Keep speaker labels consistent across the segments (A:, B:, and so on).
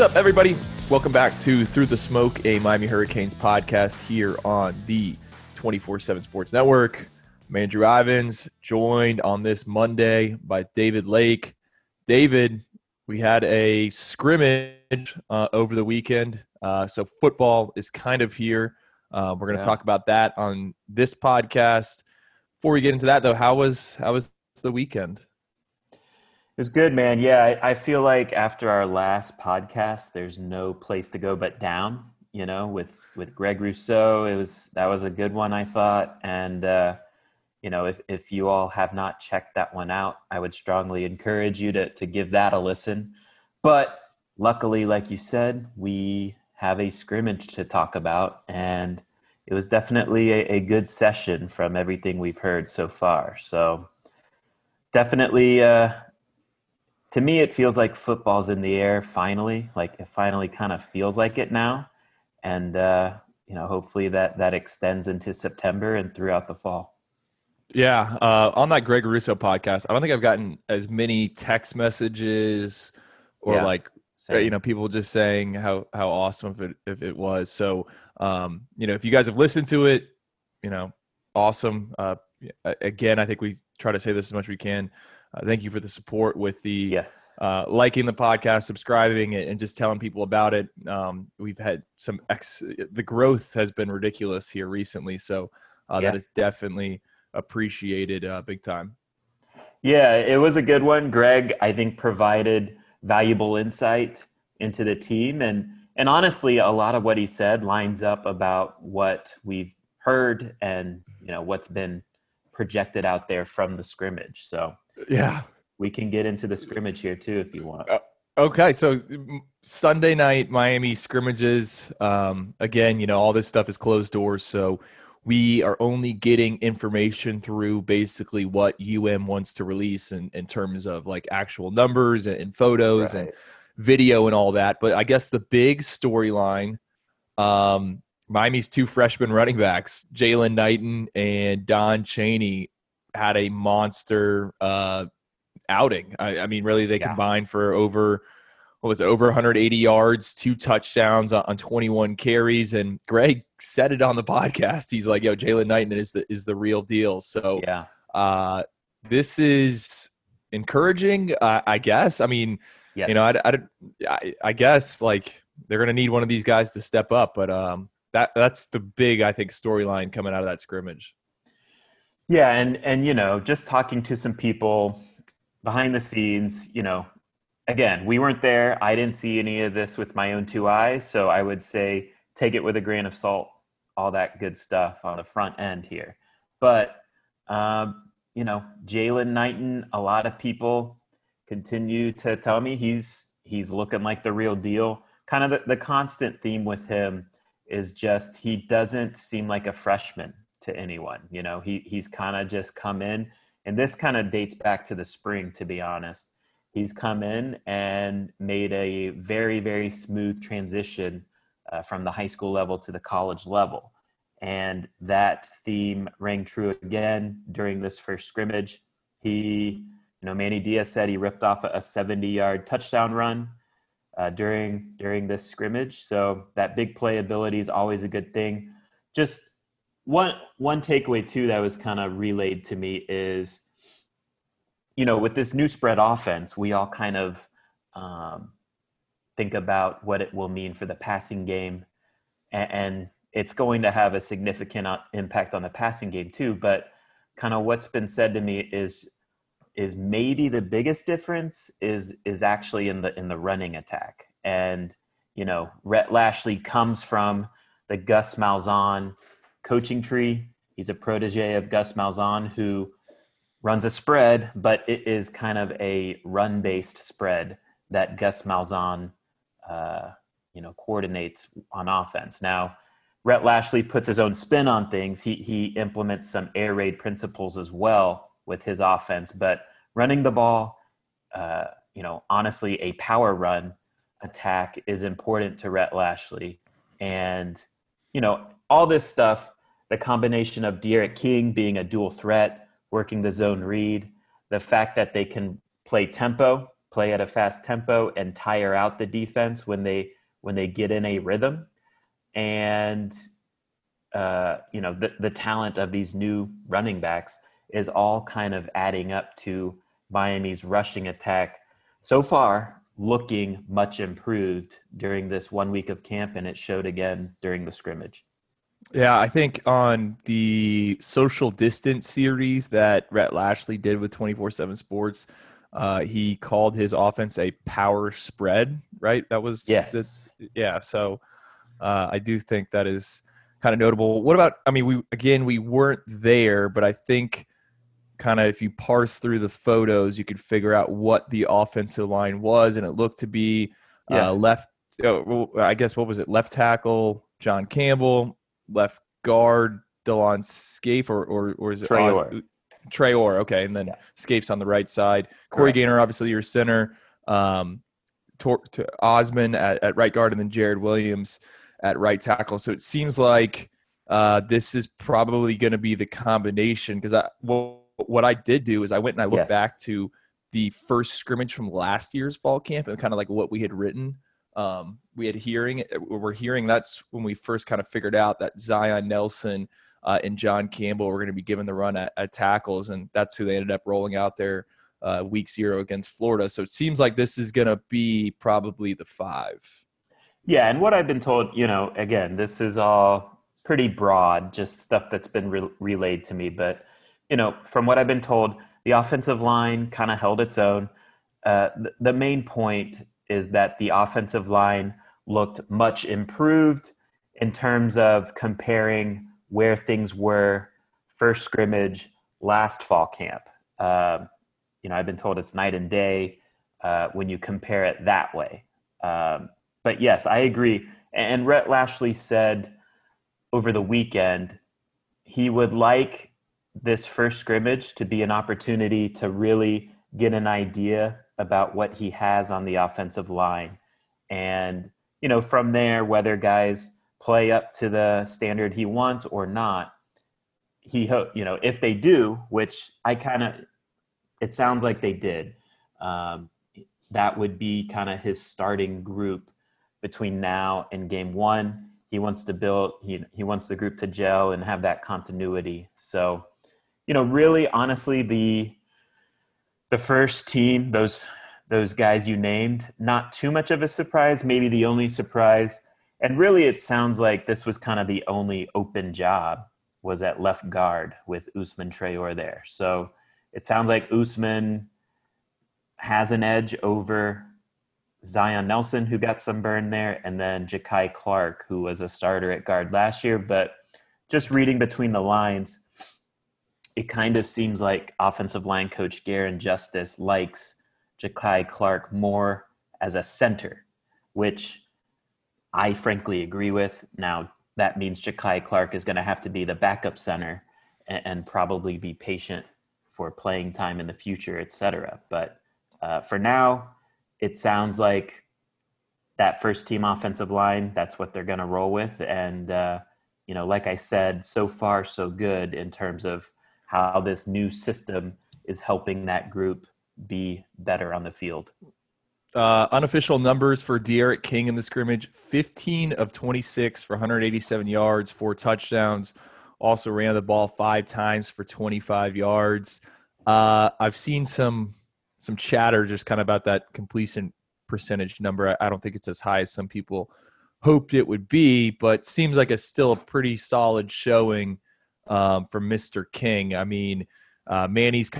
A: What's up, everybody? Welcome back to Through the Smoke, a Miami Hurricanes podcast here on the 24 7 Sports Network. I'm Andrew Ivins, joined on this Monday by David Lake. David, we had a scrimmage uh, over the weekend. Uh, so football is kind of here. Uh, we're going to yeah. talk about that on this podcast. Before we get into that, though, how was how was the weekend?
B: It was good, man. Yeah, I, I, feel like after our last podcast, there's no place to go but down. You know, with with Greg Rousseau, it was that was a good one, I thought. And uh, you know, if if you all have not checked that one out, I would strongly encourage you to to give that a listen. But luckily, like you said, we have a scrimmage to talk about, and it was definitely a, a good session from everything we've heard so far. So definitely. Uh, to me, it feels like football's in the air finally. Like it finally kind of feels like it now, and uh, you know, hopefully that that extends into September and throughout the fall.
A: Yeah, uh, on that Greg Rousseau podcast, I don't think I've gotten as many text messages or yeah, like same. you know people just saying how how awesome if it if it was. So um, you know, if you guys have listened to it, you know, awesome. Uh, again, I think we try to say this as much as we can. Uh, thank you for the support with the
B: yes
A: uh, liking the podcast, subscribing, and just telling people about it. Um, we've had some ex- the growth has been ridiculous here recently, so uh, yeah. that is definitely appreciated uh, big time.
B: Yeah, it was a good one. Greg, I think, provided valuable insight into the team, and and honestly, a lot of what he said lines up about what we've heard and you know what's been projected out there from the scrimmage. So
A: yeah.
B: We can get into the scrimmage here too if you want.
A: Uh, okay, so Sunday night Miami scrimmages. Um, again, you know all this stuff is closed doors, so we are only getting information through basically what UM wants to release in, in terms of like actual numbers and, and photos right. and video and all that. But I guess the big storyline, um, Miami's two freshman running backs, Jaylan Knighton and Don Chaney, had a monster uh, outing. I, I, mean, really, they yeah. combined for over what was it, over 180 yards, two touchdowns on, on 21 carries, and Greg said it on the podcast. He's like, "Yo, Jaylan Knighton is the is the real deal." So,
B: yeah,
A: uh, this is encouraging, uh, I guess. I mean, yes. you know, I, I, I guess like they're gonna need one of these guys to step up, but um, that that's the big I think storyline coming out of that scrimmage.
B: Yeah, and and you know, just talking to some people behind the scenes, you know, again, we weren't there. I didn't see any of this with my own two eyes, so I would say take it with a grain of salt. All that good stuff on the front end here, but um, you know, Jaylan Knighton. A lot of people continue to tell me he's he's looking like the real deal. Kind of the, the constant theme with him is just he doesn't seem like a freshman to anyone. You know, he he's kind of just come in, and this kind of dates back to the spring, to be honest. He's come in and made a very very smooth transition uh, from the high school level to the college level, and that theme rang true again during this first scrimmage. He, you know, Manny Diaz said he ripped off a 70 yard touchdown run. Uh, during during this scrimmage. So that big playability is always a good thing. Just one one takeaway too that was kind of relayed to me is you know with this new spread offense we all kind of um, think about what it will mean for the passing game. And, and it's going to have a significant uh, impact on the passing game too but kind of what's been said to me is is maybe the biggest difference is is actually in the in the running attack. And you know Rhett Lashlee comes from the Gus Malzahn coaching tree. He's a protege of Gus Malzahn, who runs a spread, but it is kind of a run-based spread that Gus Malzahn, uh, you know, coordinates on offense. Now, Rhett Lashlee puts his own spin on things. He he implements some air raid principles as well with his offense, but running the ball, uh, you know, honestly, a power run attack is important to Rhett Lashlee, and you know, all this stuff, the combination of D'Eriq King being a dual threat, working the zone read, the fact that they can play tempo play at a fast tempo and tire out the defense when they when they get in a rhythm. And uh, you know the, the talent of these new running backs is all kind of adding up to miami's rushing attack. So far looking much improved during this one week of camp and it showed again during the scrimmage
A: yeah, I think on the social distance series that Rhett Lashlee did with 24 7 Sports, uh, he called his offense a power spread, right? That was,
B: yes.
A: The, yeah. So uh, I do think that is kind of notable. What about, I mean, we, again, we weren't there, but I think kind of if you parse through the photos, you could figure out what the offensive line was, and it looked to be uh, left, oh, I guess, what was it? Left tackle, John Campbell, left guard Delon Scaife or or or is it
B: Traore?
A: Traore, okay, and then yeah. Scaife's on the right side. Corey right. Gaynor, obviously your center. Um, to, to Osman at, at right guard, and then Jarrid Williams at right tackle. So it seems like uh, this is probably going to be the combination because I well, what I did do is I went and I looked yes. back to the first scrimmage from last year's fall camp and kind of like what we had written um, we had hearing uh, we're hearing that's when we first kind of figured out that Zion Nelson uh, and John Campbell were going to be given the run at, at, tackles, and that's who they ended up rolling out there uh, week zero against Florida. So it seems like this is going to be probably the five.
B: Yeah, and what I've been told, you know, again, this is all pretty broad, just stuff that's been re- relayed to me. But you know, from what I've been told, the offensive line kind of held its own. Uh, the, the main point is that the offensive line looked much improved in terms of comparing where things were first scrimmage last fall camp. Uh, you know, I've been told it's night and day uh, when you compare it that way. Um, but yes, I agree. And Rhett Lashlee said over the weekend he would like this first scrimmage to be an opportunity to really get an idea about what he has on the offensive line. And, you know, from there, whether guys play up to the standard he wants or not, he hope, you know, if they do, which I kind of, it sounds like they did, um, that would be kind of his starting group between now and game one. He wants to build, he, he wants the group to gel and have that continuity. So, you know, really, honestly, the, the first team, those those guys you named, not too much of a surprise. Maybe the only surprise, and really, it sounds like this was kind of the only open job was at left guard with Ousmane Traore there. So it sounds like Usman has an edge over Zion Nelson, who got some burn there, and then Jakai Clark, who was a starter at guard last year. But just reading between the lines, it kind of seems like offensive line coach Garin Justice likes Jakai Clark more as a center, which I frankly agree with. Now, that means Jakai Clark is going to have to be the backup center and, and, probably be patient for playing time in the future, etc. But uh, for now, it sounds like that first team offensive line, that's what they're going to roll with. And, uh, you know, like I said, so far, so good in terms of how this new system is helping that group be better on the field.
A: Uh, unofficial numbers for D'Eriq King in the scrimmage 15 of 26 for 187 yards, four touchdowns. Also ran the ball five times for 25 yards. Uh, I've seen some some chatter just kind of about that completion percentage number. I don't think it's as high as some people hoped it would be, but seems like it's still a pretty solid showing um, for Mr. King. I mean, uh, Manny's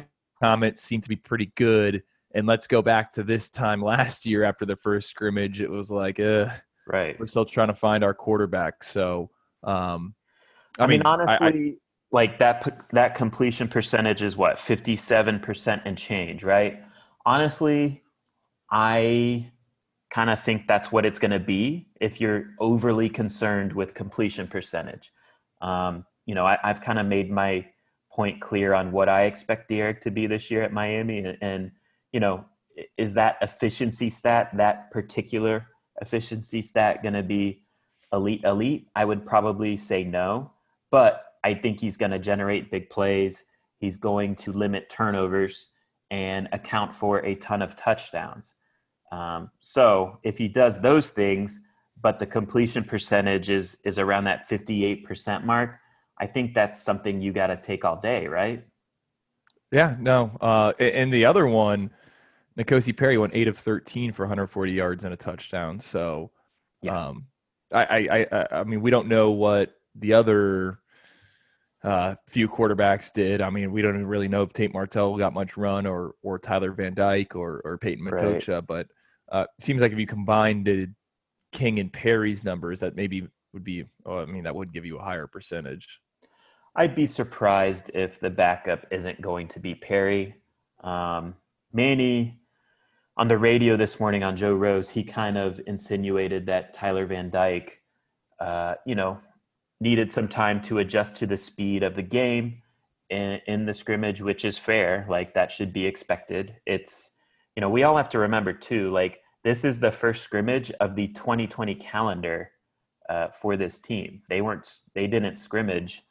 A: comments seem to be pretty good. And let's go back to this time last year after the first scrimmage. It was like, uh,
B: right.
A: We're still trying to find our quarterback. So, um,
B: I, I mean, mean, honestly, I, I, like that that completion percentage is what fifty seven percent and change, right? Honestly, I kind of think that's what it's going to be if you're overly concerned with completion percentage. Um, you know, I, have kind of made my point clear on what I expect D'Eriq to be this year at Miami, and, and you know, is that efficiency stat, that particular efficiency stat, going to be elite? Elite? I would probably say no, but I think he's going to generate big plays. He's going to limit turnovers, and account for a ton of touchdowns. Um, so if he does those things, but the completion percentage is is around that 58% mark, I think that's something you got to take all day, right?
A: Yeah, no. Uh, and the other one, N'Kosi Perry went eight of 13 for 140 yards and a touchdown. So, yeah. um, I, I, I, mean, we don't know what the other uh, few quarterbacks did. I mean, we don't really know if Tate Martell got much run or or Tyler Van Dyke or or Peyton Matocha, right. but uh, seems like if you combined the King and Perry's numbers, that maybe would be. Oh, I mean, that would give you a higher percentage.
B: I'd be surprised if the backup isn't going to be Perry. Um, Manny on the radio this morning on Joe Rose, he kind of insinuated that Tyler Van Dyke, uh, you know, needed some time to adjust to the speed of the game in, in the scrimmage, which is fair. Like that should be expected. It's, you know, we all have to remember too, like this is the first scrimmage of the 2020 calendar uh, for this team. They weren't, they didn't scrimmage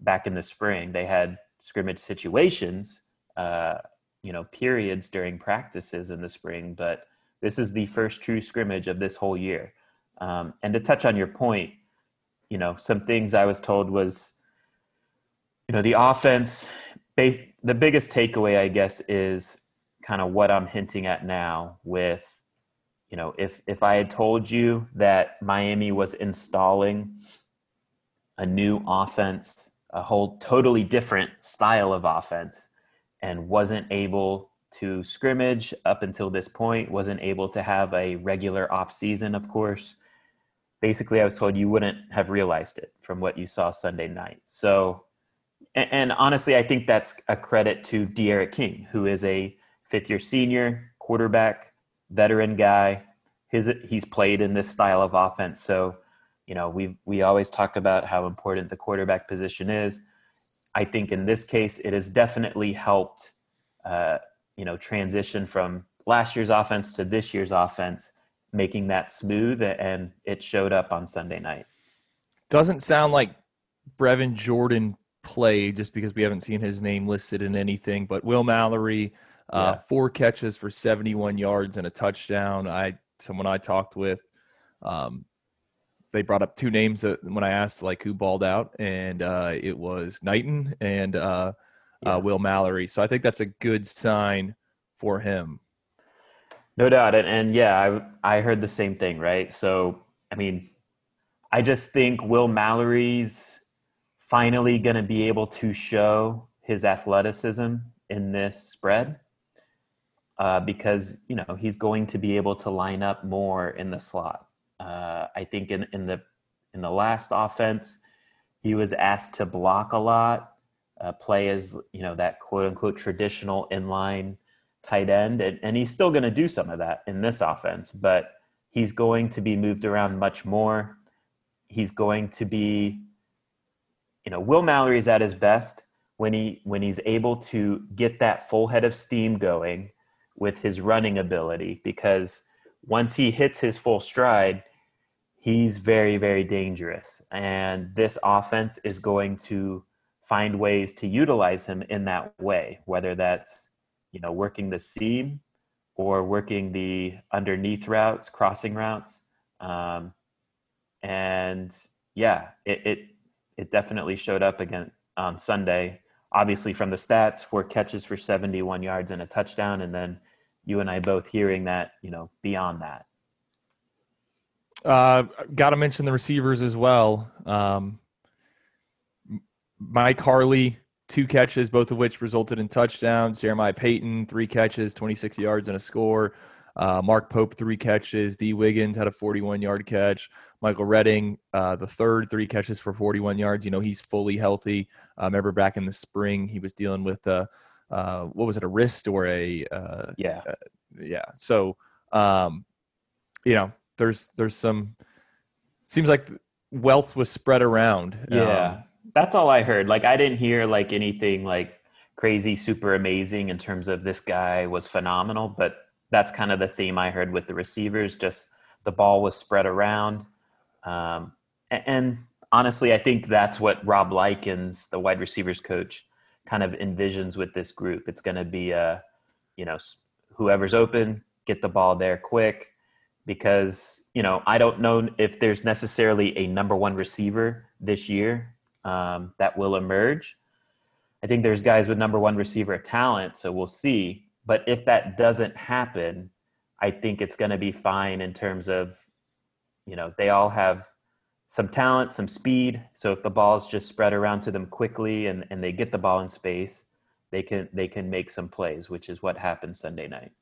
B: back in the spring. They had scrimmage situations, uh, you know, periods during practices in the spring, but this is the first true scrimmage of this whole year. Um, and to touch on your point, you know, some things I was told was, you know, the offense. The biggest takeaway, I guess, is kind of what I'm hinting at now. With, you know, if if I had told you that Miami was installing a new offense a whole totally different style of offense and wasn't able to scrimmage up until this point, wasn't able to have a regular off season, of course. Basically, I was told you wouldn't have realized it from what you saw Sunday night. So, and, and honestly, I think that's a credit to D'Eriq King, who is a fifth year senior quarterback, veteran guy. His, he's played in this style of offense. So, you know, we we always talk about how important the quarterback position is. I think in this case, it has definitely helped, uh, you know, transition from last year's offense to this year's offense, making that smooth, and it showed up on Sunday night.
A: Doesn't sound like Brevin Jordan played just because we haven't seen his name listed in anything, but Will Mallory, uh, yeah. four catches for 71 yards and a touchdown. I someone I talked with um, they brought up two names that when I asked like who balled out, and uh, it was Knighton and uh, uh yeah. uh, Will Mallory. So I think that's a good sign for him.
B: No doubt, and, and yeah, I I heard the same thing. Right. So I mean, I just think Will Mallory's finally going to be able to show his athleticism in this spread. Uh, because you know he's going to be able to line up more in the slot uh, I think in, in the in the last offense, he was asked to block a lot, uh, play as you know that quote unquote traditional inline tight end, and, and he's still going to do some of that in this offense, but he's going to be moved around much more. He's going to be, you know, Will Mallory is at his best when he when he's able to get that full head of steam going with his running ability because once he hits his full stride, he's very, very dangerous. And this offense is going to find ways to utilize him in that way, whether that's, you know, working the seam or working the underneath routes, crossing routes. Um, and yeah, it, it, it definitely showed up again on Sunday. Obviously, from the stats, four catches for 71 yards and a touchdown, and then you and I both hearing that, you know, beyond that.
A: Uh, Got to mention the receivers as well. Um, Mike Harley, two catches, both of which resulted in touchdowns. Jeremiah Payton, three catches, 26 yards and a score. Uh, Mark Pope, three catches. Dee Wiggins had a 41 yard catch. Michael Redding, uh, the third, three catches for 41 yards. You know, he's fully healthy. Uh, remember back in the spring, he was dealing with, uh, uh, what was it, a wrist or a. Uh,
B: yeah.
A: Uh, yeah. So, um, you know, there's there's some seems like wealth was spread around.
B: Yeah. Um, that's all I heard. Like I didn't hear like anything like crazy super amazing in terms of this guy was phenomenal, but that's kind of the theme I heard with the receivers just the ball was spread around. Um, and, and honestly, I think that's what Rob Likens, the wide receivers coach, kind of envisions with this group. It's going to be a you know, whoever's open, get the ball there quick because, you know, I don't know if there's necessarily a number one receiver this year um, that will emerge. I think there's guys with number one receiver talent, so we'll see. But if that doesn't happen, I think it's going to be fine in terms of, you know, they all have some talent, some speed. So if the ball's just spread around to them quickly and, and they get the ball in space, they can they can make some plays, which is what happened Sunday night.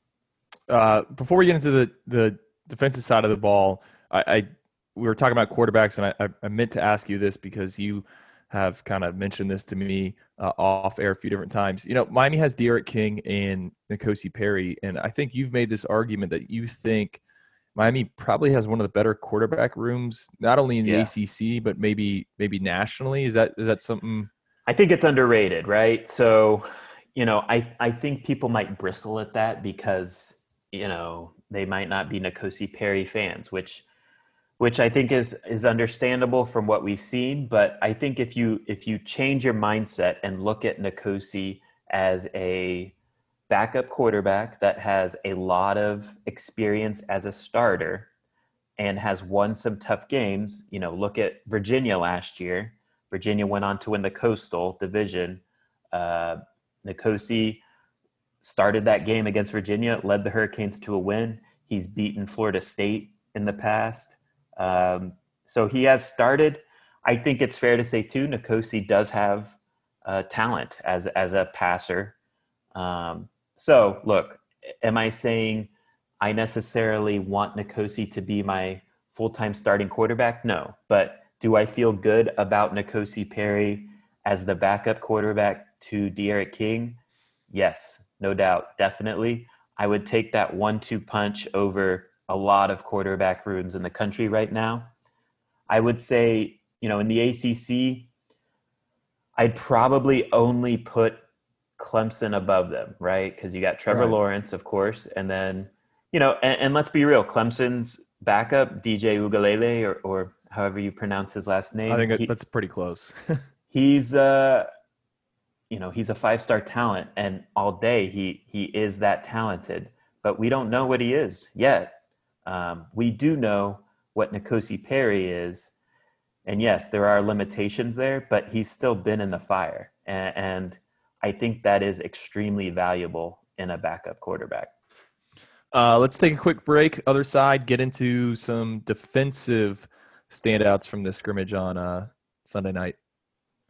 A: Uh, before we get into the the defensive side of the ball, I, I we were talking about quarterbacks, and I, I meant to ask you this because you have kind of mentioned this to me uh, off air a few different times. You know, Miami has D'Eriq King and N'Kosi Perry, and I think you've made this argument that you think Miami probably has one of the better quarterback rooms, not only in the yeah. ACC but maybe maybe nationally. Is that is that something?
B: I think it's underrated, right? So, you know, I I think people might bristle at that because you know they might not be N'Kosi Perry fans, which which I think is is understandable from what we've seen. But I think if you if you change your mindset and look at N'Kosi as a backup quarterback that has a lot of experience as a starter and has won some tough games, you know, look at Virginia last year. Virginia went on to win the Coastal Division. Uh, N'Kosi started that game against Virginia, led the Hurricanes to a win. He's beaten Florida State in the past. Um, so he has started. I think it's fair to say too, N'Kosi does have uh, talent as as a passer. Um, so look, am I saying I necessarily want N'Kosi to be my full time starting quarterback? No, but do I feel good about N'Kosi Perry as the backup quarterback to D'Eriq King? Yes, no doubt, definitely. I would take that one-two punch over a lot of quarterback rooms in the country right now. I would say, you know, in the ACC, I'd probably only put Clemson above them, right? Because you got Trevor right. Lawrence, of course, and then, you know, and, and, let's be real, Clemson's backup, DJ Uiagalelei, or, or however you pronounce his last name.
A: I think he, that's pretty close.
B: he's, uh, you know, he's a five-star talent, and all day he he is that talented, but we don't know what he is yet. Um, we do know what N'Kosi Perry is, and yes, there are limitations there, but he's still been in the fire, and, and I think that is extremely valuable in a backup quarterback.
A: Uh, let's take a quick break. Other side, get into some defensive standouts from the scrimmage on uh, Sunday night.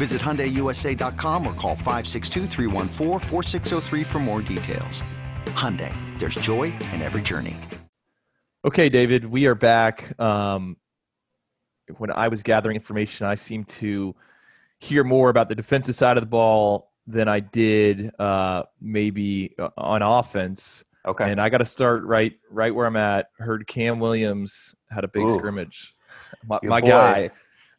C: Visit HyundaiUSA.com or call 562 for more details. Hyundai, there's joy in every journey.
A: Okay, David, we are back. Um, when I was gathering information, I seemed to hear more about the defensive side of the ball than I did uh, maybe uh, on offense.
B: Okay,
A: and I got to start right right where I'm at. Heard Cam Williams had a big Ooh, scrimmage. My, my guy.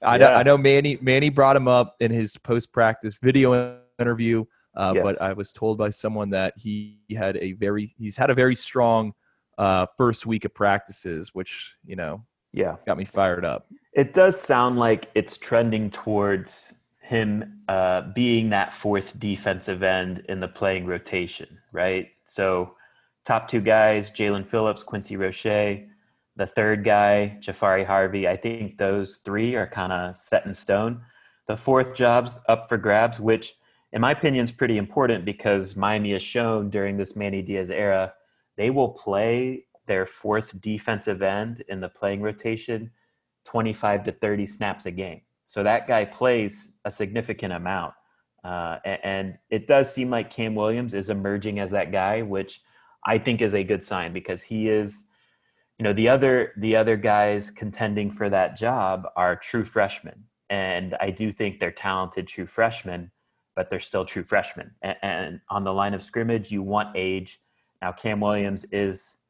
A: I, yeah. know, I know Manny Manny brought him up in his post practice video interview, uh, yes. but I was told by someone that he had a very he's had a very strong uh, first week of practices, which you know,
B: yeah,
A: got me fired up.
B: It does sound like it's trending towards him uh, being that fourth defensive end in the playing rotation, right? So, top two guys: Jaelan Phillips, Quincy Roche. The third guy, Jahfari Harvey. I think those three are kind of set in stone. The fourth job's up for grabs, which, in my opinion, is pretty important because Miami has shown during this Manny Diaz era they will play their fourth defensive end in the playing rotation 25 to 30 snaps a game. So that guy plays a significant amount. Uh, and it does seem like Cam Williams is emerging as that guy, which I think is a good sign because he is, you know, the other the other guys contending for that job are true freshmen, and I do think they're talented true freshmen, but they're still true freshmen. And, and on the line of scrimmage, you want age. Now Cam Williams is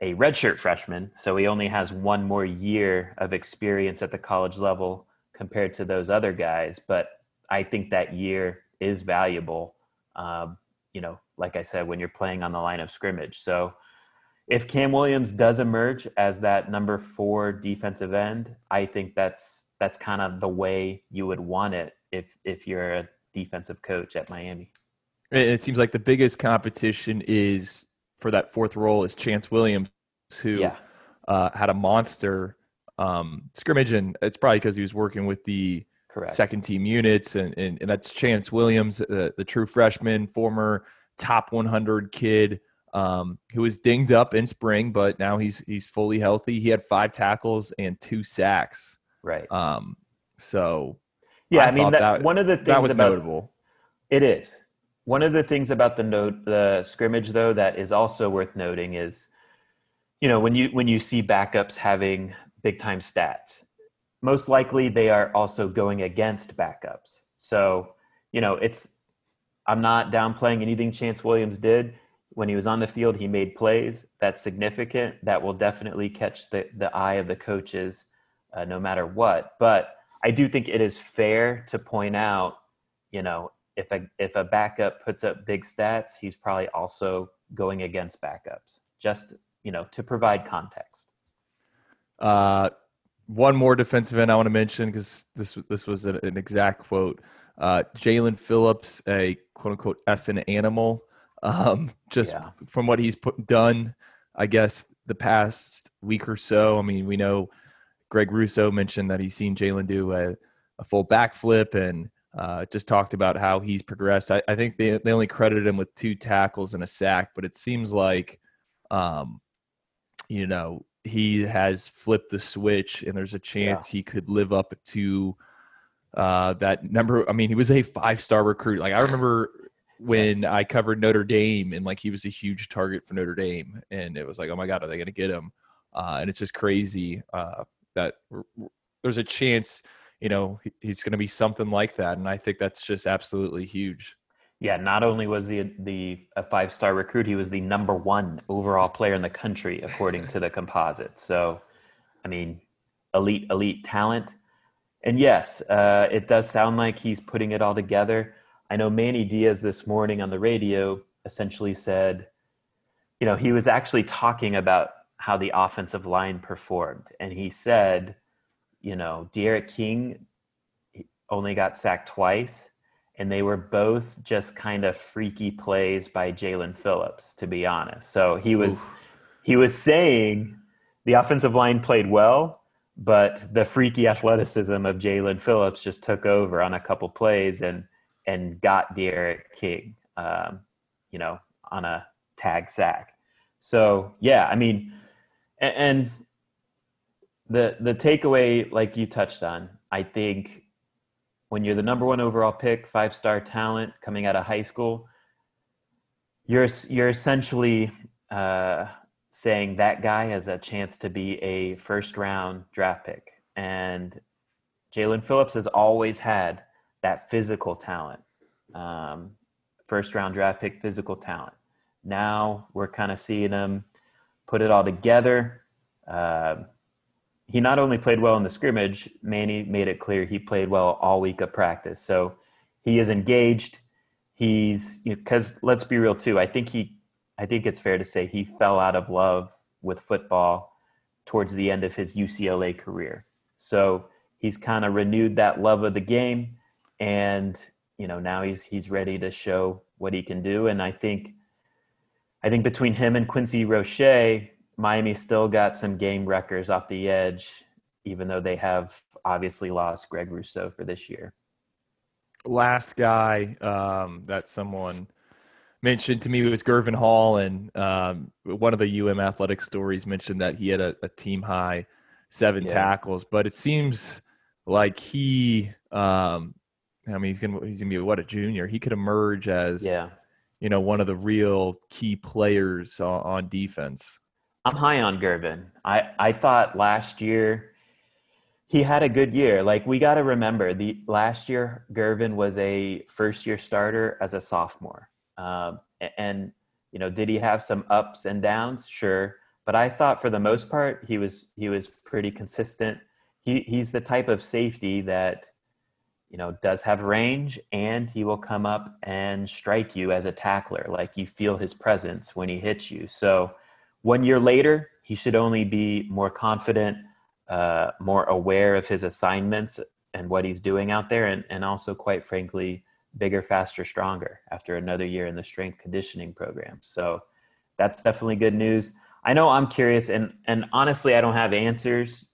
B: a redshirt freshman, so he only has one more year of experience at the college level compared to those other guys, but I think that year is valuable. Um, you know, like I said, when you're playing on the line of scrimmage. So if Cam Williams does emerge as that number four defensive end, I think that's that's kind of the way you would want it if if you're a defensive coach at Miami.
A: It seems like the biggest competition is for that fourth role is Chantz Williams, who yeah. uh, had a monster um, scrimmage, and it's probably because he was working with the Correct. second team units, and, and, and that's Chantz Williams, uh, the true freshman, former top 100 kid um, who was dinged up in spring, but now he's he's fully healthy. He had five tackles and two sacks.
B: Right.
A: Um, so
B: yeah, I, I mean that, that, one of the things
A: that was
B: about,
A: notable.
B: It is one of the things about the note the scrimmage though that is also worth noting is, you know, when you when you see backups having big time stats, most likely they are also going against backups. So, you know, it's, I'm not downplaying anything Chantz Williams did. When he was on the field, he made plays. That's significant. That will definitely catch the, the eye of the coaches uh, no matter what. But I do think it is fair to point out, you know, if a, if a backup puts up big stats, he's probably also going against backups, just, you know, to provide context.
A: Uh, one more defensive end I want to mention because this this was an, exact quote. Uh, Jaelan Phillips, a quote unquote effing animal. Um, just yeah. from what he's put, done, I guess the past week or so. I mean, we know Greg Rousseau mentioned that he's seen Jaelan do a, a, full backflip and uh, just talked about how he's progressed. I, I, think they they only credited him with two tackles and a sack, but it seems like, um, you know, he has flipped the switch and there's a chance yeah. he could live up to uh, that number. I mean, he was a five star recruit. Like I remember when I covered Notre Dame and like he was a huge target for Notre Dame, and it was like, oh my god, are they going to get him? Uh, and it's just crazy uh, that there's a chance, you know, he's going to be something like that, and I think that's just absolutely huge.
B: Yeah, not only was he the a five star recruit, he was the number one overall player in the country according to the composite. So, I mean, elite elite talent. And yes, uh, it does sound like he's putting it all together. I know Manny Diaz this morning on the radio essentially said, you know, he was actually talking about how the offensive line performed, and he said, you know, D'Eriq King only got sacked twice and they were both just kind of freaky plays by Jaelan Phillips, to be honest. So he was Oof. he was saying the offensive line played well, but the freaky athleticism of Jaelan Phillips just took over on a couple plays and and got D'Eriq King, um, you know, on a tag sack. So yeah, I mean, and, and the the takeaway, like you touched on, I think when you're the number one overall pick, five star talent coming out of high school, you're you're essentially uh, saying that guy has a chance to be a first round draft pick. And Jaelan Phillips has always had that physical talent, um, first round draft pick physical talent. Now we're kind of seeing him put it all together. Uh, he not only played well in the scrimmage, Manny made it clear he played well all week of practice. So he is engaged. He's because you know, let's be real too. I think he, I think it's fair to say he fell out of love with football towards the end of his UCLA career. So he's kind of renewed that love of the game, and you know now he's he's ready to show what he can do. And I think, I think between him and Quincy Roche, Miami still got some game wreckers off the edge, even though they have obviously lost Greg Rousseau for this year.
A: Last guy um, that someone mentioned to me was Gurvan Hall, and um, one of the UM athletic stories mentioned that he had a, a team high seven
B: Yeah.
A: tackles. But it seems like he, um, I mean, he's gonna he's gonna be what a junior. He could emerge as
B: Yeah.
A: you know one of the real key players on, on defense.
B: I'm high on Gurvan. I, I thought last year he had a good year. Like we got to remember the last year Gurvan was a first year starter as a sophomore. Um, and you know, did he have some ups and downs? Sure, but I thought for the most part he was he was pretty consistent. He he's the type of safety that you know does have range and he will come up and strike you as a tackler. Like you feel his presence when he hits you. So one year later, he should only be more confident, uh, more aware of his assignments and what he's doing out there, and, and also, quite frankly, bigger, faster, stronger after another year in the strength conditioning program. So that's definitely good news. I know I'm curious, and, and honestly, I don't have answers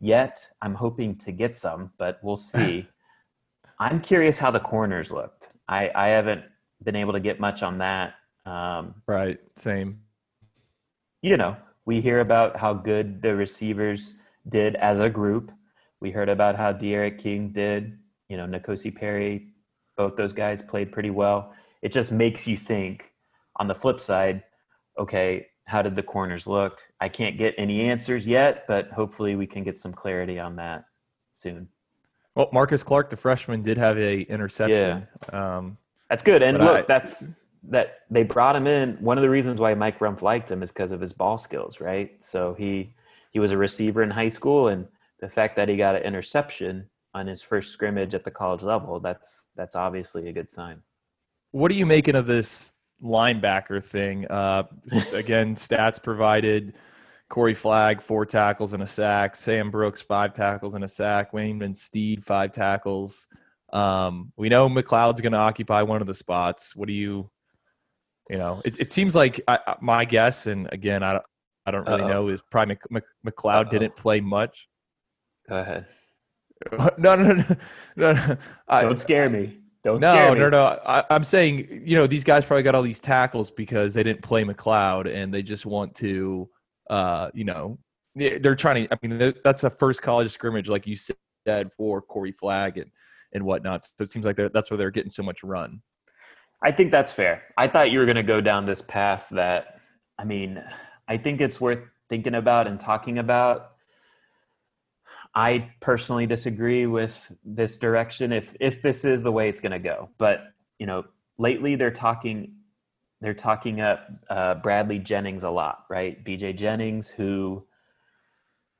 B: yet. I'm hoping to get some, but we'll see. I'm curious how the corners looked. I, I haven't been able to get much on that. Um,
A: Right. Same.
B: you know, we hear about how good the receivers did as a group. We heard about how D'Eriq King did. You know, N'Kosi Perry, both those guys played pretty well. It just makes you think on the flip side, okay, how did the corners look? I can't get any answers yet, but hopefully we can get some clarity on that soon.
A: Well, Marcus Clark, the freshman, did have a interception. Um,
B: That's good. And look,
A: I-
B: that's that they brought him in. One of the reasons why Mike Rumph liked him is because of his ball skills, right? So he he was a receiver in high school, and the fact that he got an interception on his first scrimmage at the college level, that's that's obviously a good sign.
A: What are you making of this linebacker thing? Uh, again, stats provided. Corey Flagg, four tackles and a sack. Sam Brooks, five tackles and a sack. Waymon Steed, five tackles. Um, we know McCloud's going to occupy one of the spots. What do you, you know, it, it seems like I, I- my guess, and again, I don't, I don't really
B: Uh-oh.
A: know, is probably Mc, Mc, McCloud
B: Uh-oh.
A: didn't play much.
B: Go ahead.
A: No, no, no, no. no. I,
B: Don't scare me. Don't
A: no,
B: scare me.
A: no, no. I, I'm saying, you know, these guys probably got all these tackles because they didn't play McCloud and they just want to, uh, you know, they- they're trying to. I mean, that's a first college scrimmage, like you said, for Corey Flagg and and whatnot. So it seems like that's where they're getting so much run.
B: I think that's fair. I thought you were going to go down this path that, I mean, I think it's worth thinking about and talking about. I personally disagree with this direction if if this is the way it's going to go. But you know, lately they're talking they're talking up uh, Bradley Jennings a lot, right? BJ Jennings, who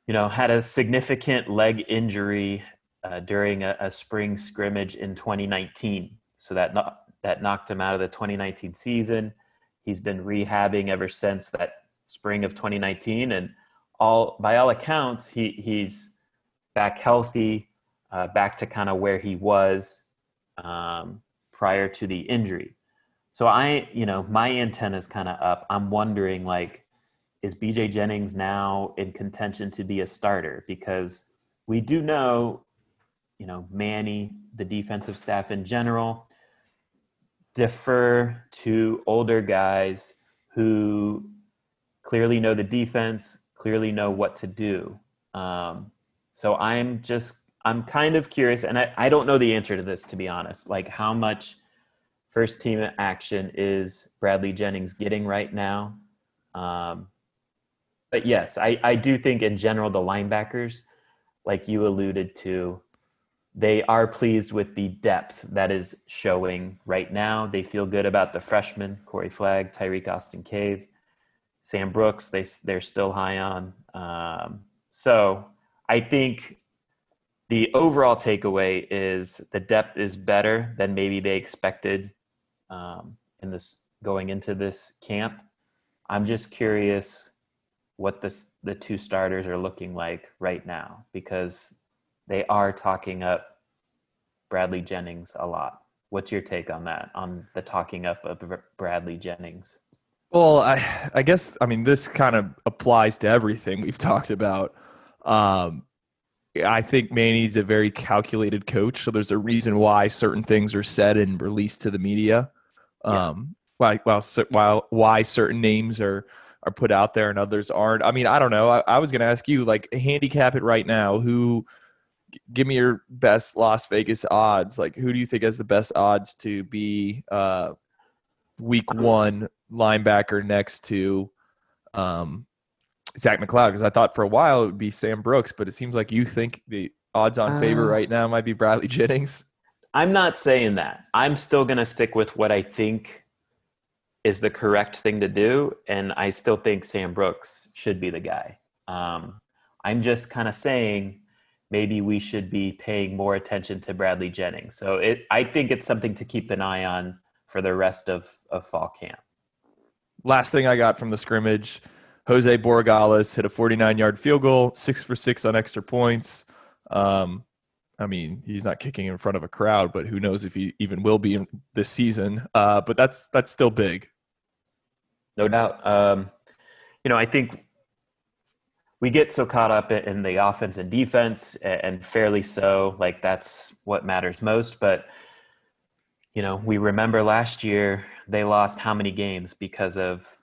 B: you know had a significant leg injury uh, during a, a spring scrimmage in 2019, so that no- that knocked him out of the 2019 season. He's been rehabbing ever since that spring of 2019, and all by all accounts, he he's back healthy, uh, back to kind of where he was um, prior to the injury. So I, you know, my antenna's kind of up. I'm wondering, like, is BJ Jennings now in contention to be a starter? Because we do know, you know, Manny, the defensive staff in general, defer to older guys who clearly know the defense, clearly know what to do. Um, so I'm just, I'm kind of curious, and I, I don't know the answer to this, to be honest. Like, how much first team action is Bradley Jennings getting right now? Um, but yes, I, I do think in general, the linebackers, like you alluded to, they are pleased with the depth that is showing right now. They feel good about the freshmen, Corey Flagg, Tirek Austin-Cave, Sam Brooks. They they're still high on. Um, so I think the overall takeaway is the depth is better than maybe they expected um, in this going into this camp. I'm just curious what the two starters are looking like right now because they are talking up Bradley Jennings a lot. What's your take on that? On the talking up of Bradley Jennings?
A: Well, I I guess I mean this kind of applies to everything we've talked about. Um, I think Manny's a very calculated coach, so there's a reason why certain things are said and released to the media.
B: Yeah.
A: Um, why while while why certain names are are put out there and others aren't. I mean, I don't know. I, I was going to ask you like handicap it right now. Who give me your best Las Vegas odds? Like, who do you think has the best odds to be uh, week one linebacker next to um, Zach McCloud? Because I thought for a while it would be Sam Brooks, but it seems like you think the odds on favor
B: Uh,
A: right now might be Bradley Jennings.
B: I'm not saying that. I'm still going to stick with what I think is the correct thing to do, and I still think Sam Brooks should be the guy. Um, I'm just kind of saying maybe we should be paying more attention to Bradley Jennings. So it, I think it's something to keep an eye on for the rest of, of fall camp.
A: Last thing I got from the scrimmage, Jose Borregales hit a 49 yard field goal, six for six on extra points. Um, I mean, he's not kicking in front of a crowd, but who knows if he even will be in this season. Uh, but that's that's still big.
B: No doubt. Um, you know, I think we get so caught up in the offense and defense, and fairly so. Like that's what matters most. But you know, we remember last year they lost how many games because of,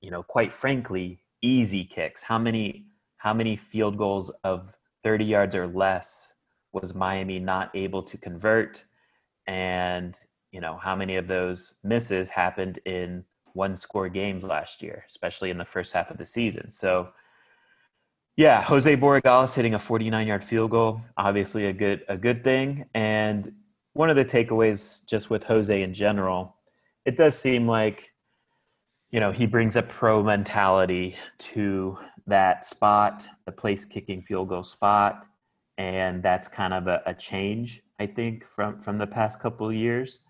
B: you know, quite frankly, easy kicks. How many how many field goals of 30 yards or less was Miami not able to convert? And, you know, how many of those misses happened in one score games last year, especially in the first half of the season. So, yeah, Jose Borregales hitting a 49 yard field goal, obviously a good a good thing. And one of the takeaways just with Jose in general, it does seem like you know he brings a pro mentality to that spot, the place kicking field goal spot, and that's kind of a, a change I think from from the past couple years.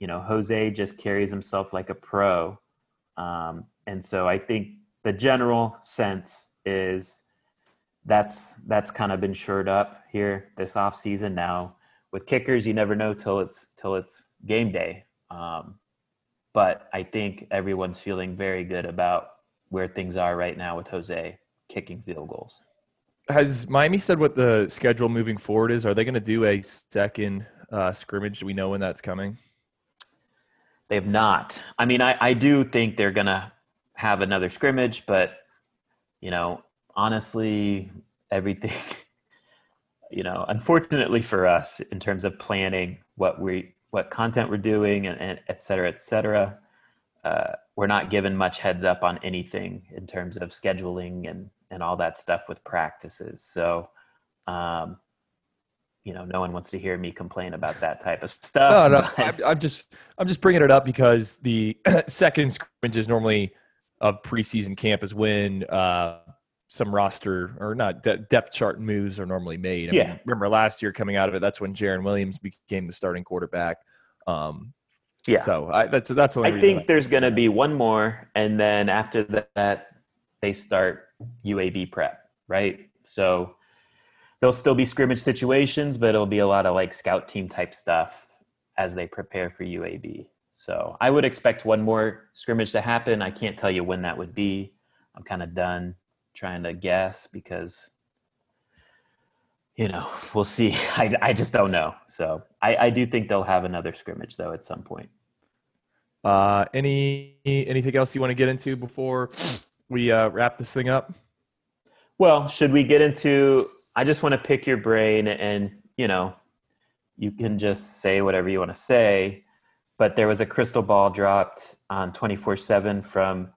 B: You know, Jose just carries himself like a pro, um, and so I think the general sense is that's that's kind of been shored up here this off season now with kickers you never know till it's till it's game day um, but i think everyone's feeling very good about where things are right now with jose kicking field goals
A: Has Miami said what the schedule moving forward is? Are they going to do a second uh, scrimmage? Do we know when that's coming?
B: they have not i mean i, I do think they're gonna have another scrimmage but you know honestly everything you know unfortunately for us in terms of planning what we what content we're doing and, and et cetera et cetera uh, we're not given much heads up on anything in terms of scheduling and and all that stuff with practices so um you know no one wants to hear me complain about that type of stuff
A: No, no.
B: but-
A: I'm, I'm just I'm just bringing it up because the second scrimmage is normally of preseason camp is when uh, some roster or not de- depth chart moves are normally made. I
B: Yeah.
A: mean, remember last year coming out of it, that's when Jarren Williams became the starting quarterback. Um,
B: Yeah.
A: So I, that's that's the only
B: I
A: reason.
B: think there's going to be one more, and then after that, they start UAB prep, right? So there'll still be scrimmage situations, but it'll be a lot of like scout team type stuff as they prepare for UAB. So I would expect one more scrimmage to happen. I can't tell you when that would be. I'm kind of done trying to guess because you know we'll see. I, I just don't know. So I, I do think they'll have another scrimmage though at some point.
A: Uh, any anything else you want to get into before we uh, wrap this thing up?
B: Well, should we get into? I just want to pick your brain, and you know, you can just say whatever you want to say. But there was a crystal ball dropped on twenty four seven from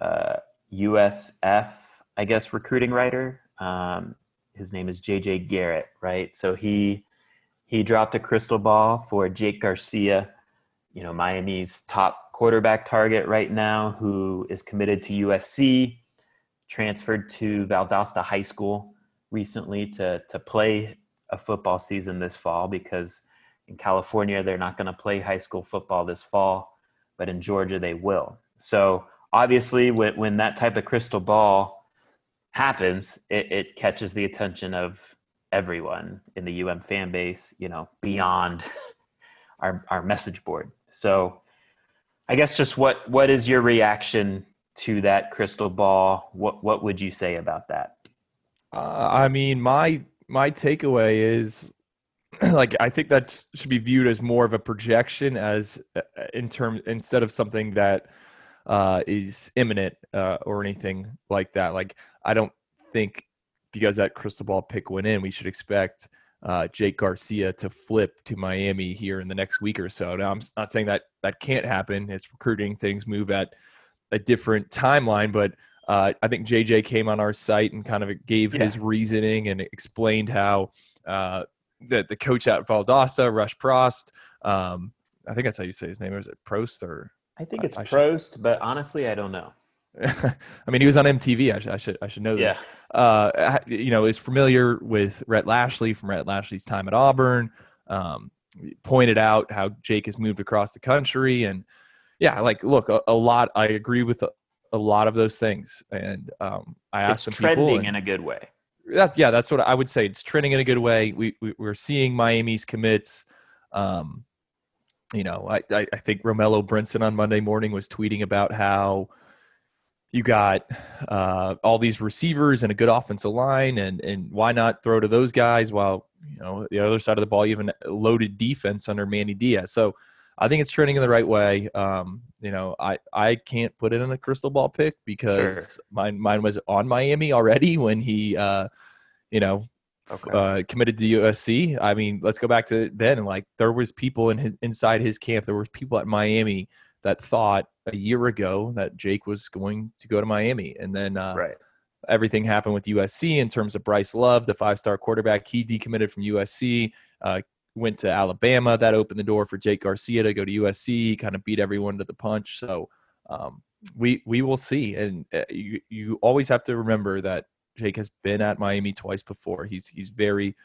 B: uh, USF, I guess, recruiting writer. Um, his name is JJ Garrett, right? So he he dropped a crystal ball for Jake Garcia, you know, Miami's top quarterback target right now, who is committed to USC transferred to Valdosta High School recently to to play a football season this fall because in California they're not going to play high school football this fall, but in Georgia they will. So obviously, when when that type of crystal ball happens, it, it catches the attention of everyone in the UM fan base. You know, beyond our our message board. So. I guess just what what is your reaction to that crystal ball? What what would you say about that?
A: Uh, I mean, my my takeaway is like I think that should be viewed as more of a projection, as uh, in terms instead of something that uh, is imminent uh, or anything like that. Like I don't think because that crystal ball pick went in, we should expect uh, Jake Garcia to flip to Miami here in the next week or so. Now, I'm not saying that that can't happen. It's recruiting; things move at a different timeline. But uh, I think JJ came on our site and kind of gave yeah. his reasoning and explained how uh, the the coach at Valdosta, Rush Prost. Um, I think that's how you say his name. Is it Prost or?
B: I think it's I, I Prost, should... but honestly, I don't know.
A: I mean, he was on MTV. I should, I should, I should know this. Yeah. Uh, you know, is familiar with Rhett Lashlee from Rhett Lashlee's time at Auburn. Um, pointed out how Jake has moved across the country, and yeah, like, look, a, a lot. I agree with a, a, lot of those things, and um, I asked
B: it's
A: some trending
B: people, in a good way.
A: That, yeah, that's what I would say. It's trending in a good way. We, we are seeing Miami's commits. Um, you know, I, I, I think Romello Brinson on Monday morning was tweeting about how you got uh, all these receivers and a good offensive line, and and why not throw to those guys while you know the other side of the ball you have a loaded defense under Manny Diaz. So I think it's trending in the right way. Um, you know, I I can't put it in a crystal ball pick because sure. mine mine was on Miami already when he uh, you know okay. uh, committed to USC. I mean, let's go back to then. Like there was people in his, inside his camp. There was people at Miami that thought a year ago that Jake was going to go to Miami, and then uh,
B: right.
A: everything happened with USC in terms of Bryce Love, the five-star quarterback. He decommitted from USC, uh, went to Alabama. That opened the door for Jake Garcia to go to USC. Kind of beat everyone to the punch. So um, we we will see, and uh, you you always have to remember that Jake has been at Miami twice before. He's he's very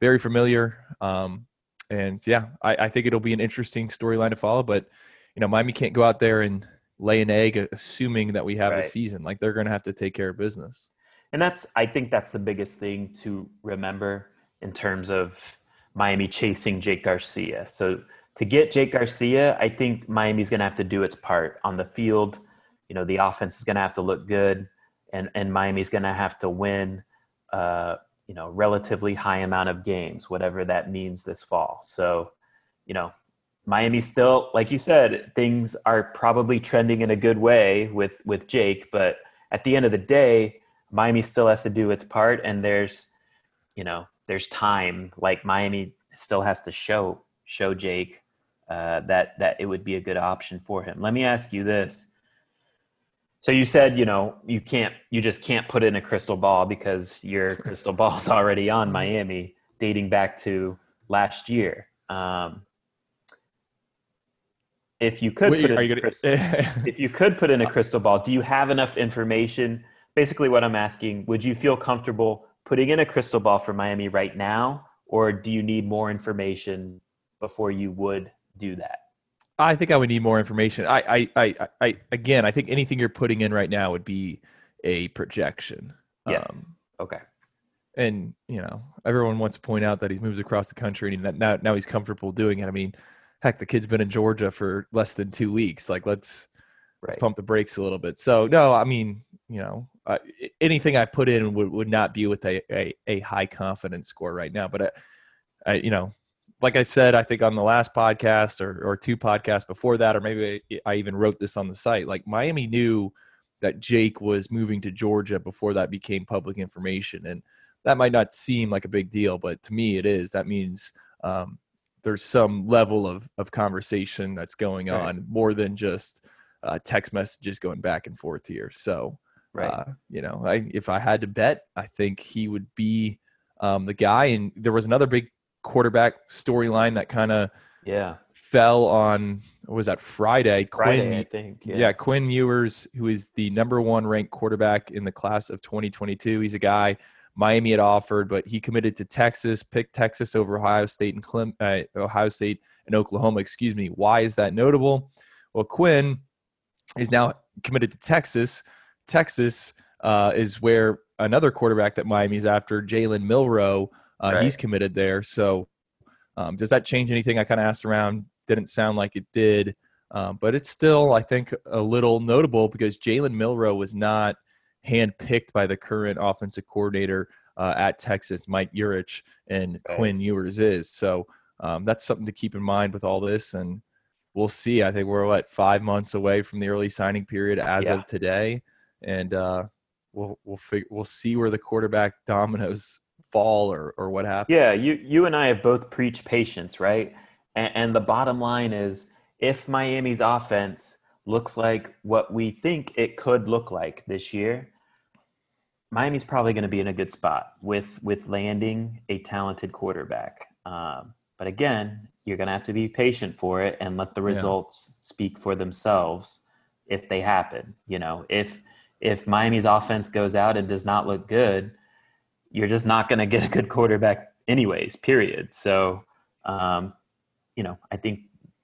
A: very familiar. Um, and yeah, I, I think it'll be an interesting storyline to follow, but you know, Miami can't go out there and lay an egg assuming that we have right. a season. Like they're going to have to take care of business.
B: And that's, I think that's the biggest thing to remember in terms of Miami chasing Jake Garcia. So to get Jake Garcia, I think Miami's going to have to do its part on the field. You know, the offense is going to have to look good, and and Miami's going to have to win. Uh, you know, relatively high amount of games, whatever that means this fall. So, you know, Miami still, like you said, things are probably trending in a good way with with Jake, but at the end of the day, Miami still has to do its part, and there's, you know, there's time. Like Miami still has to show show Jake uh, that that it would be a good option for him. Let me ask you this. So you said, you know, you can't, you just can't put in a crystal ball because your crystal ball's already on Miami, dating back to last year. Um, if you could Wait, put in gonna... crystal, if you could put in a crystal ball, do you have enough information? Basically, what I'm asking: Would you feel comfortable putting in a crystal ball for Miami right now, or do you need more information before you would do that?
A: I think I would need more information. I, I, I, I again, I think anything you're putting in right now would be a projection.
B: Yes. Um, okay.
A: And you know, everyone wants to point out that he's moved across the country and that now now he's comfortable doing it. I mean, heck, the kid's been in Georgia for less than two weeks. Like, let's right. let's pump the brakes a little bit. So, no, I mean, you know, uh, anything I put in would, would not be with a, a, a high confidence score right now. But, I, uh, I, you know, like I said, I think on the last podcast or, or two podcasts before that, or maybe I even wrote this on the site, like Miami knew that Jake was moving to Georgia before that became public information. And that might not seem like a big deal, but to me it is. That means um, there's some level of of conversation that's going right. on more than just uh, text messages going back and forth here. So, right. Uh, you know, I, if I had to bet, I think he would be um, the guy. And there was another big quarterback storyline that kind of
B: yeah
A: fell on was that Friday?
B: Friday, Quinn, I think.
A: Yeah. yeah, Quinn Ewers, who is the number one ranked quarterback in the class of 2022. He's a guy Miami had offered, but he committed to Texas, picked Texas over Ohio State and Clem, uh, Ohio State and Oklahoma. Excuse me. Why is that notable? Well, Quinn is now committed to Texas. Texas uh, is where another quarterback that Miami's after, Jalen Milroe. uh, right. he's committed there. So, um, does that change anything? I kind of asked around. Didn't sound like it did, um, but it's still, I think, a little notable because Jalen Milroe was not handpicked by the current offensive coordinator uh, at Texas, Mike Yurcich and. Quinn Ewers is. So um, that's something to keep in mind with all this. And we'll see. I think we're what five months away from the early signing period as
B: Yeah.
A: of today, and uh, we'll we'll fig- we'll see where the quarterback dominoes fall or or what happens.
B: Yeah, you you and I have both preached patience, right? And, and the bottom line is, if Miami's offense looks like what we think it could look like this year, Miami's probably going to be in a good spot with with landing a talented quarterback. Um, but again, you're going to have to be patient for it and let the results speak for themselves if they happen. You know, if if Miami's offense goes out and does not look good, you're just not going to get a good quarterback anyways period so um, you know i think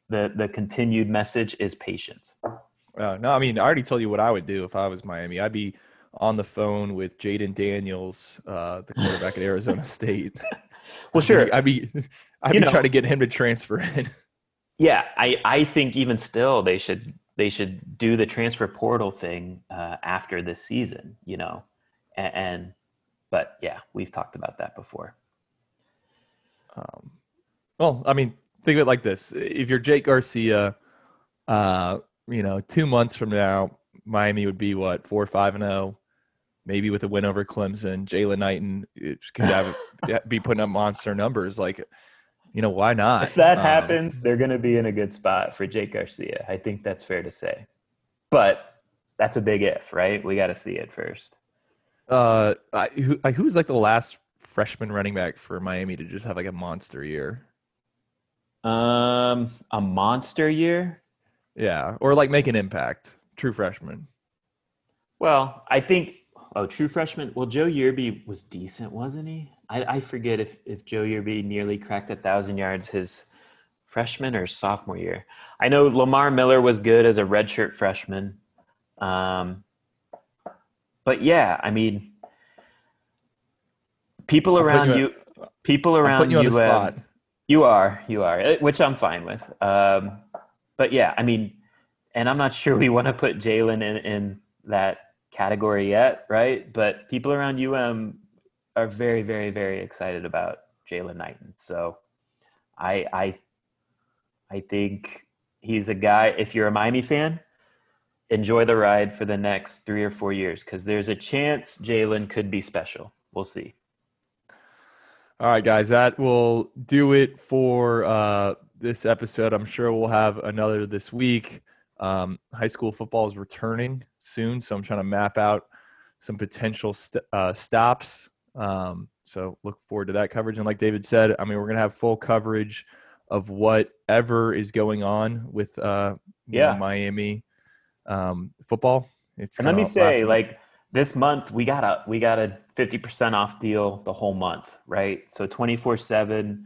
B: the the continued message is patience
A: Uh, no, I mean I already told you what I would do if I was Miami. I'd be on the phone with Jayden Daniels, uh, the quarterback at Arizona State.
B: well sure
A: I'd be I'd be
B: know-
A: trying to get him to transfer in.
B: yeah i i think even still they should they should do the transfer portal thing uh, after this season you know and, and but yeah we've talked about that before
A: Um, well, I mean, think of it like this: if you're Jake Garcia, uh, you know, two months from now, Miami would be what four, five, and zero, maybe with a win over Clemson. Jaylan Knighton it could have be putting up monster numbers. Like, you know, why not?
B: if that
A: Um,
B: happens they're going to be in a good spot for jake garcia i think that's fair to say but that's a big if right we got to see it first
A: Uh, I, who, I, who's like the last freshman running back for Miami to just have like a monster year?
B: Um, a monster year.
A: Yeah, or like make an impact. True freshman.
B: Well, I think. Oh, true freshman. Well, Joe Yearby was decent, wasn't he? I, I forget if if Joe Yearby nearly cracked a thousand yards his freshman or sophomore year. I know Lamar Miller was good as a redshirt freshman. Um, but yeah, I mean, people around
A: you-
B: you, people around
A: you spot.
B: You are, you are, eh, which I'm fine with. Um, but yeah, I mean, and I'm not sure we want to put Jaylan in, in that category yet, right? But people around UM are very, very, very excited about Jaylan Knighton. So I, I, I think he's a guy. If you're a Miami fan, enjoy the ride for the next three or four years because there's a chance Jaylan could be special. We'll see.
A: All right, guys, that will do it for uh, this episode. I'm sure we'll have another this week. Um, high school football is returning soon, so I'm trying to map out some potential st- uh, stops. Um, so look forward to that coverage. And like David said, I mean, we're gonna have full coverage of whatever is going on with uh, you know,
B: Yeah.
A: Miami um, football. It's
B: And let me say,
A: last-
B: like this month, we got a we got a fifty percent off deal the whole month, right? So twenty four seven.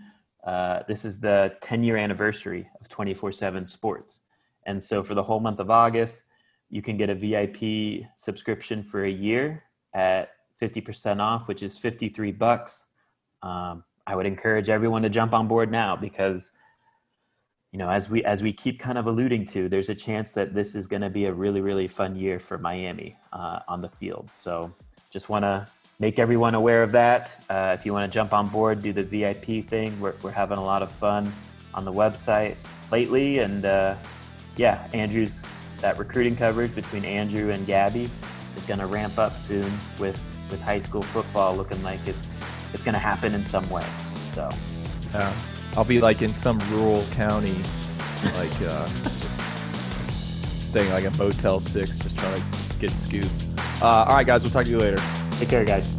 B: This is the ten year anniversary of twenty four seven Sports, and so for the whole month of August, you can get a VIP subscription for a year at fifty percent off, which is fifty three bucks. Um, I would encourage everyone to jump on board now because you know, as we as we keep kind of alluding to, there's a chance that this is going to be a really really fun year for Miami uh, on the field. So just want to make everyone aware of that. Uh, if you want to jump on board, do the VIP thing. We're we're having a lot of fun on the website lately, and uh, yeah, Andrew's that recruiting coverage between Andrew and Gabby is going to ramp up soon with with high school football looking like it's it's going to happen in some way. So.
A: Yeah. I'll be like in some rural county, like uh, just staying like a Motel Six, just trying to get scooped. Uh, all right, guys, we'll talk to you later.
B: Take care, guys.